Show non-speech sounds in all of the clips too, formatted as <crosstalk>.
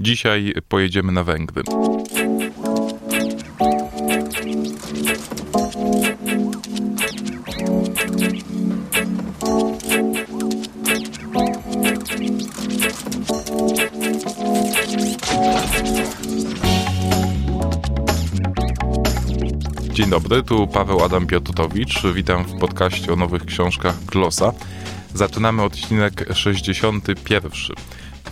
Dzisiaj pojedziemy na Węgry. Dzień dobry, tu Paweł Adam Piotrowicz. Witam w podcaście o nowych książkach Glosa. Zaczynamy odcinek 61.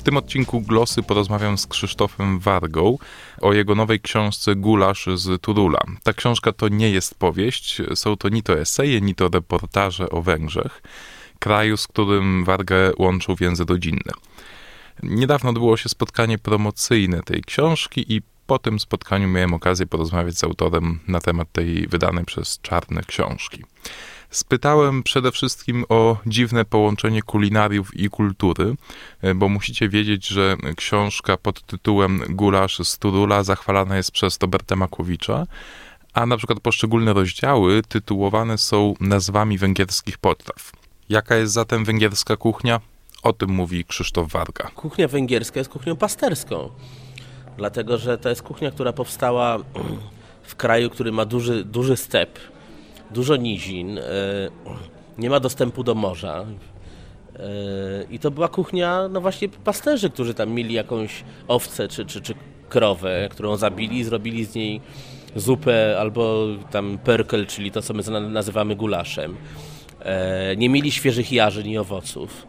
Tym odcinku Glosy porozmawiam z Krzysztofem Wargą o jego nowej książce Gulasz z Turula. Ta książka to nie jest powieść, są to ni to eseje, ni to reportaże o Węgrzech, kraju, z którym Wargę łączył więzy rodzinne. Niedawno odbyło się spotkanie promocyjne tej książki i po tym spotkaniu miałem okazję porozmawiać z autorem na temat tej wydanej przez Czarne książki. Spytałem przede wszystkim o dziwne połączenie kulinariów i kultury, bo musicie wiedzieć, że książka pod tytułem Gulasz z Turula zachwalana jest przez Roberta Makowicza, a na przykład poszczególne rozdziały tytułowane są nazwami węgierskich potraw. Jaka jest zatem węgierska kuchnia? O tym mówi Krzysztof Warga. Kuchnia węgierska jest kuchnią pasterską dlatego że to jest kuchnia, która powstała <clears throat> w kraju, który ma duży, duży step, dużo nizin, e, nie ma dostępu do morza. E, I to była kuchnia, no właśnie, pasterzy, którzy tam mieli jakąś owcę czy, czy, czy krowę, którą zabili, zrobili z niej zupę albo tam perkel, czyli to, co my nazywamy gulaszem. E, nie mieli świeżych jarzyn i owoców,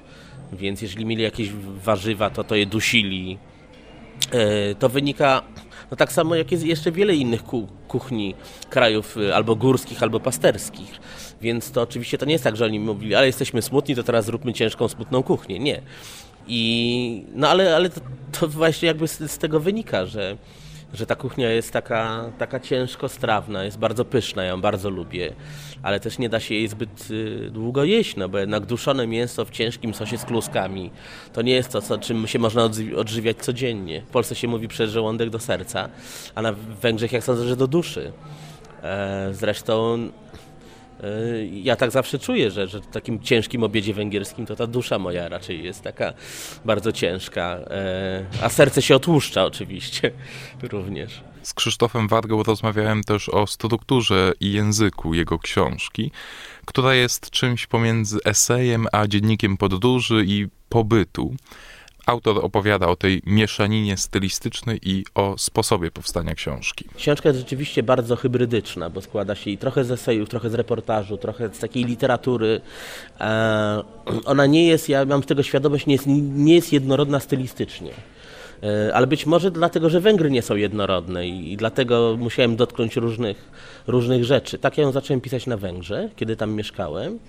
więc jeżeli mieli jakieś warzywa, to to je dusili to wynika no tak samo jak jest jeszcze wiele innych kuchni krajów y, albo górskich, albo pasterskich. Więc to oczywiście to nie jest tak, że oni mówili, ale jesteśmy smutni, to teraz zróbmy ciężką, smutną kuchnię. Nie. I, no ale, ale to, to właśnie jakby z, z tego wynika, że że ta kuchnia jest taka, taka ciężko strawna, jest bardzo pyszna, ja ją bardzo lubię, ale też nie da się jej zbyt y, długo jeść, no bo jednak duszone mięso w ciężkim sosie z kluskami to nie jest to, co, czym się można odżywiać codziennie. W Polsce się mówi przez żołądek do serca, a na Węgrzech jak sądzę, że do duszy. E, zresztą ja tak zawsze czuję, że, że w takim ciężkim obiedzie węgierskim to ta dusza moja raczej jest taka bardzo ciężka, e, a serce się otłuszcza oczywiście <laughs> również. Z Krzysztofem Wargą rozmawiałem też o strukturze i języku jego książki, która jest czymś pomiędzy esejem a dziennikiem podróży i pobytu. Autor opowiada o tej mieszaninie stylistycznej i o sposobie powstania książki. Książka jest rzeczywiście bardzo hybrydyczna, bo składa się i trochę z esejów, trochę z reportażu, trochę z takiej literatury. E, ona nie jest, ja mam z tego świadomość, nie jest, nie jest jednorodna stylistycznie e, ale być może dlatego, że Węgry nie są jednorodne i, dlatego musiałem dotknąć różnych, różnych rzeczy. Tak ja ją zacząłem pisać na Węgrzech, kiedy tam mieszkałem.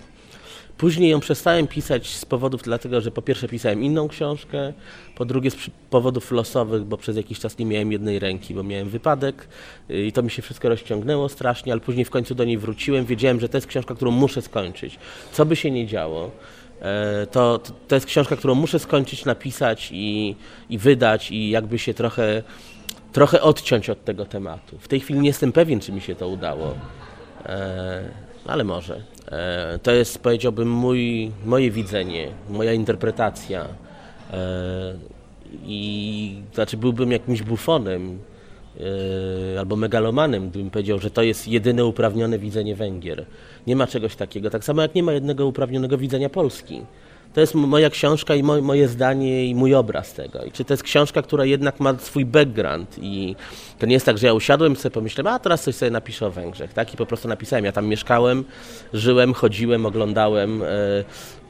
Później ją przestałem pisać z powodów, dlatego że po pierwsze pisałem inną książkę, po drugie z powodów losowych, bo przez jakiś czas nie miałem jednej ręki, bo miałem wypadek y, i to mi się wszystko rozciągnęło strasznie, ale później w końcu do niej wróciłem. Wiedziałem, że to jest książka, którą muszę skończyć. Co by się nie działo, e, to, to jest książka, którą muszę skończyć, napisać i, i wydać i jakby się trochę, trochę odciąć od tego tematu. W tej chwili nie jestem pewien, czy mi się to udało, e, ale może. E, to jest, powiedziałbym, mój, moje widzenie, moja interpretacja. E, I znaczy, byłbym jakimś bufonem e, albo megalomanem, gdybym powiedział, że to jest jedyne uprawnione widzenie Węgier. Nie ma czegoś takiego. Tak samo jak nie ma jednego uprawnionego widzenia Polski to jest moja książka i moje zdanie i mój obraz tego. I czy to jest książka, która jednak ma swój background i to nie jest tak, że ja usiadłem i sobie pomyślałem, a teraz coś sobie napiszę o Węgrzech, tak? I po prostu napisałem. Ja tam mieszkałem, żyłem, chodziłem, oglądałem, e,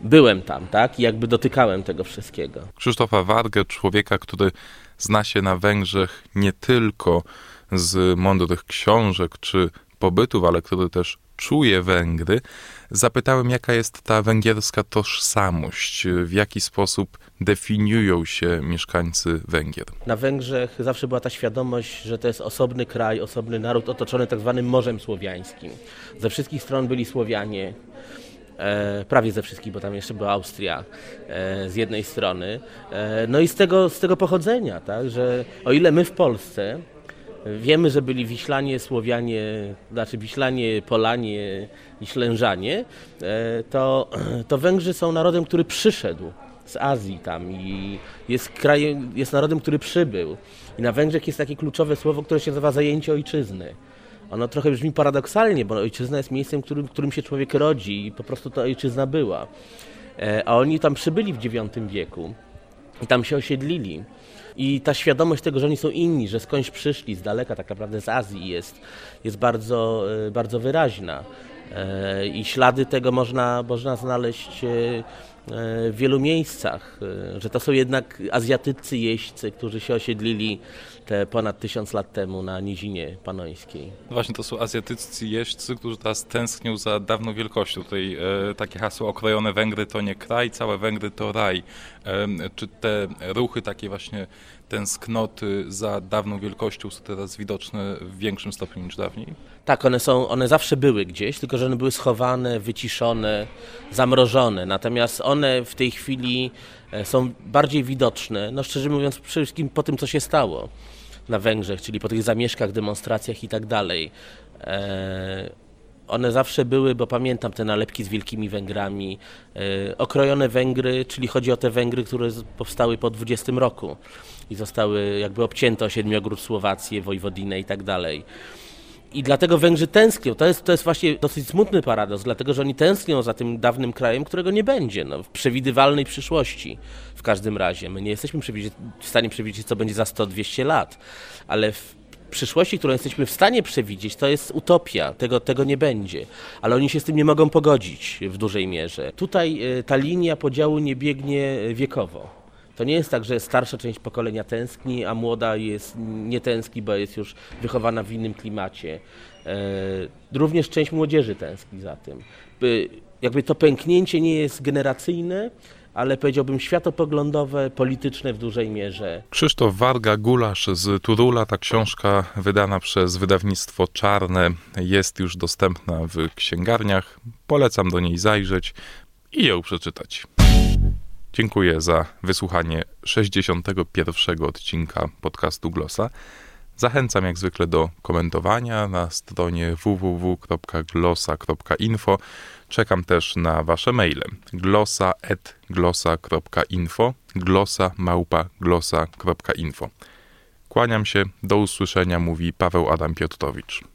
byłem tam, tak? I jakby dotykałem tego wszystkiego. Krzysztofa Wargę, człowieka, który zna się na Węgrzech nie tylko z mądrych książek czy pobytów, ale który też czuje Węgry, zapytałem, jaka jest ta węgierska tożsamość, w jaki sposób definiują się mieszkańcy Węgier. Na Węgrzech zawsze była ta świadomość, że to jest osobny kraj, osobny naród otoczony tak zwanym Morzem Słowiańskim. Ze wszystkich stron byli Słowianie, E, prawie ze wszystkich, bo tam jeszcze była Austria e, z jednej strony. E, no i z tego, z tego pochodzenia, tak, że o ile my w Polsce Wiemy, że byli Wiślanie, Słowianie, znaczy Wiślanie, Polanie i Ślężanie, e, to, to Węgrzy są narodem, który przyszedł z Azji tam i jest krajem, jest narodem, który przybył. I na Węgrzech jest takie kluczowe słowo, które się nazywa zajęcie ojczyzny. Ono trochę brzmi paradoksalnie, bo ojczyzna jest miejscem, którym, którym się człowiek rodzi i po prostu ta ojczyzna była. E, a oni tam przybyli w IX wieku i tam się osiedlili. I ta świadomość tego, że oni są inni, że skądś przyszli z daleka, tak naprawdę z Azji, jest, jest bardzo, e, bardzo wyraźna. E, I ślady tego można, można znaleźć w wielu miejscach, że to są jednak azjatyccy jeźdźcy, którzy się osiedlili te ponad tysiąc lat temu na Nizinie Panońskiej. Właśnie to są azjatyccy jeźdźcy, którzy teraz tęsknią za dawną wielkością. Tutaj e, takie hasło okrojone Węgry to nie kraj, całe Węgry to raj. E, czy te ruchy takie właśnie tęsknoty za dawną wielkością są teraz widoczne w większym stopniu niż dawniej? Tak, one są, one zawsze były gdzieś, tylko że one były schowane, wyciszone, zamrożone. Natomiast one w tej chwili e, są bardziej widoczne, no szczerze mówiąc, przede wszystkim po tym, co się stało na Węgrzech, czyli po tych zamieszkach, demonstracjach i tak dalej. E, one zawsze były, bo pamiętam te nalepki z wielkimi Węgrami, e, okrojone Węgry, czyli chodzi o te Węgry, które powstały po 20 roku i zostały jakby obcięte o siedmiogród Słowację, Wojwodinę i tak dalej. I dlatego Węgrzy tęsknią. To jest, to jest właśnie dosyć smutny paradoks, dlatego że oni tęsknią za tym dawnym krajem, którego nie będzie no, w przewidywalnej przyszłości w każdym razie. My nie jesteśmy w stanie przewidzieć, co będzie za 100-200 lat, ale w przyszłości, którą jesteśmy w stanie przewidzieć, to jest utopia, tego, tego nie będzie. Ale oni się z tym nie mogą pogodzić w dużej mierze. Tutaj y, ta linia podziału nie biegnie wiekowo. To nie jest tak, że starsza część pokolenia tęskni, a młoda jest nie tęskni, bo jest już wychowana w innym klimacie. E, również część młodzieży tęskni za tym. Jakby to pęknięcie nie jest generacyjne, ale powiedziałbym światopoglądowe, polityczne w dużej mierze. Krzysztof Warga, Gulasz z Turula. Ta książka wydana przez wydawnictwo Czarne jest już dostępna w księgarniach. Polecam do niej zajrzeć i ją przeczytać. Dziękuję za wysłuchanie 61. odcinka podcastu Glosa. Zachęcam jak zwykle do komentowania na stronie www.glosa.info. Czekam też na Wasze maile glosa.glosa.info glosa. Kłaniam się, do usłyszenia, mówi Paweł Adam Piotrowicz.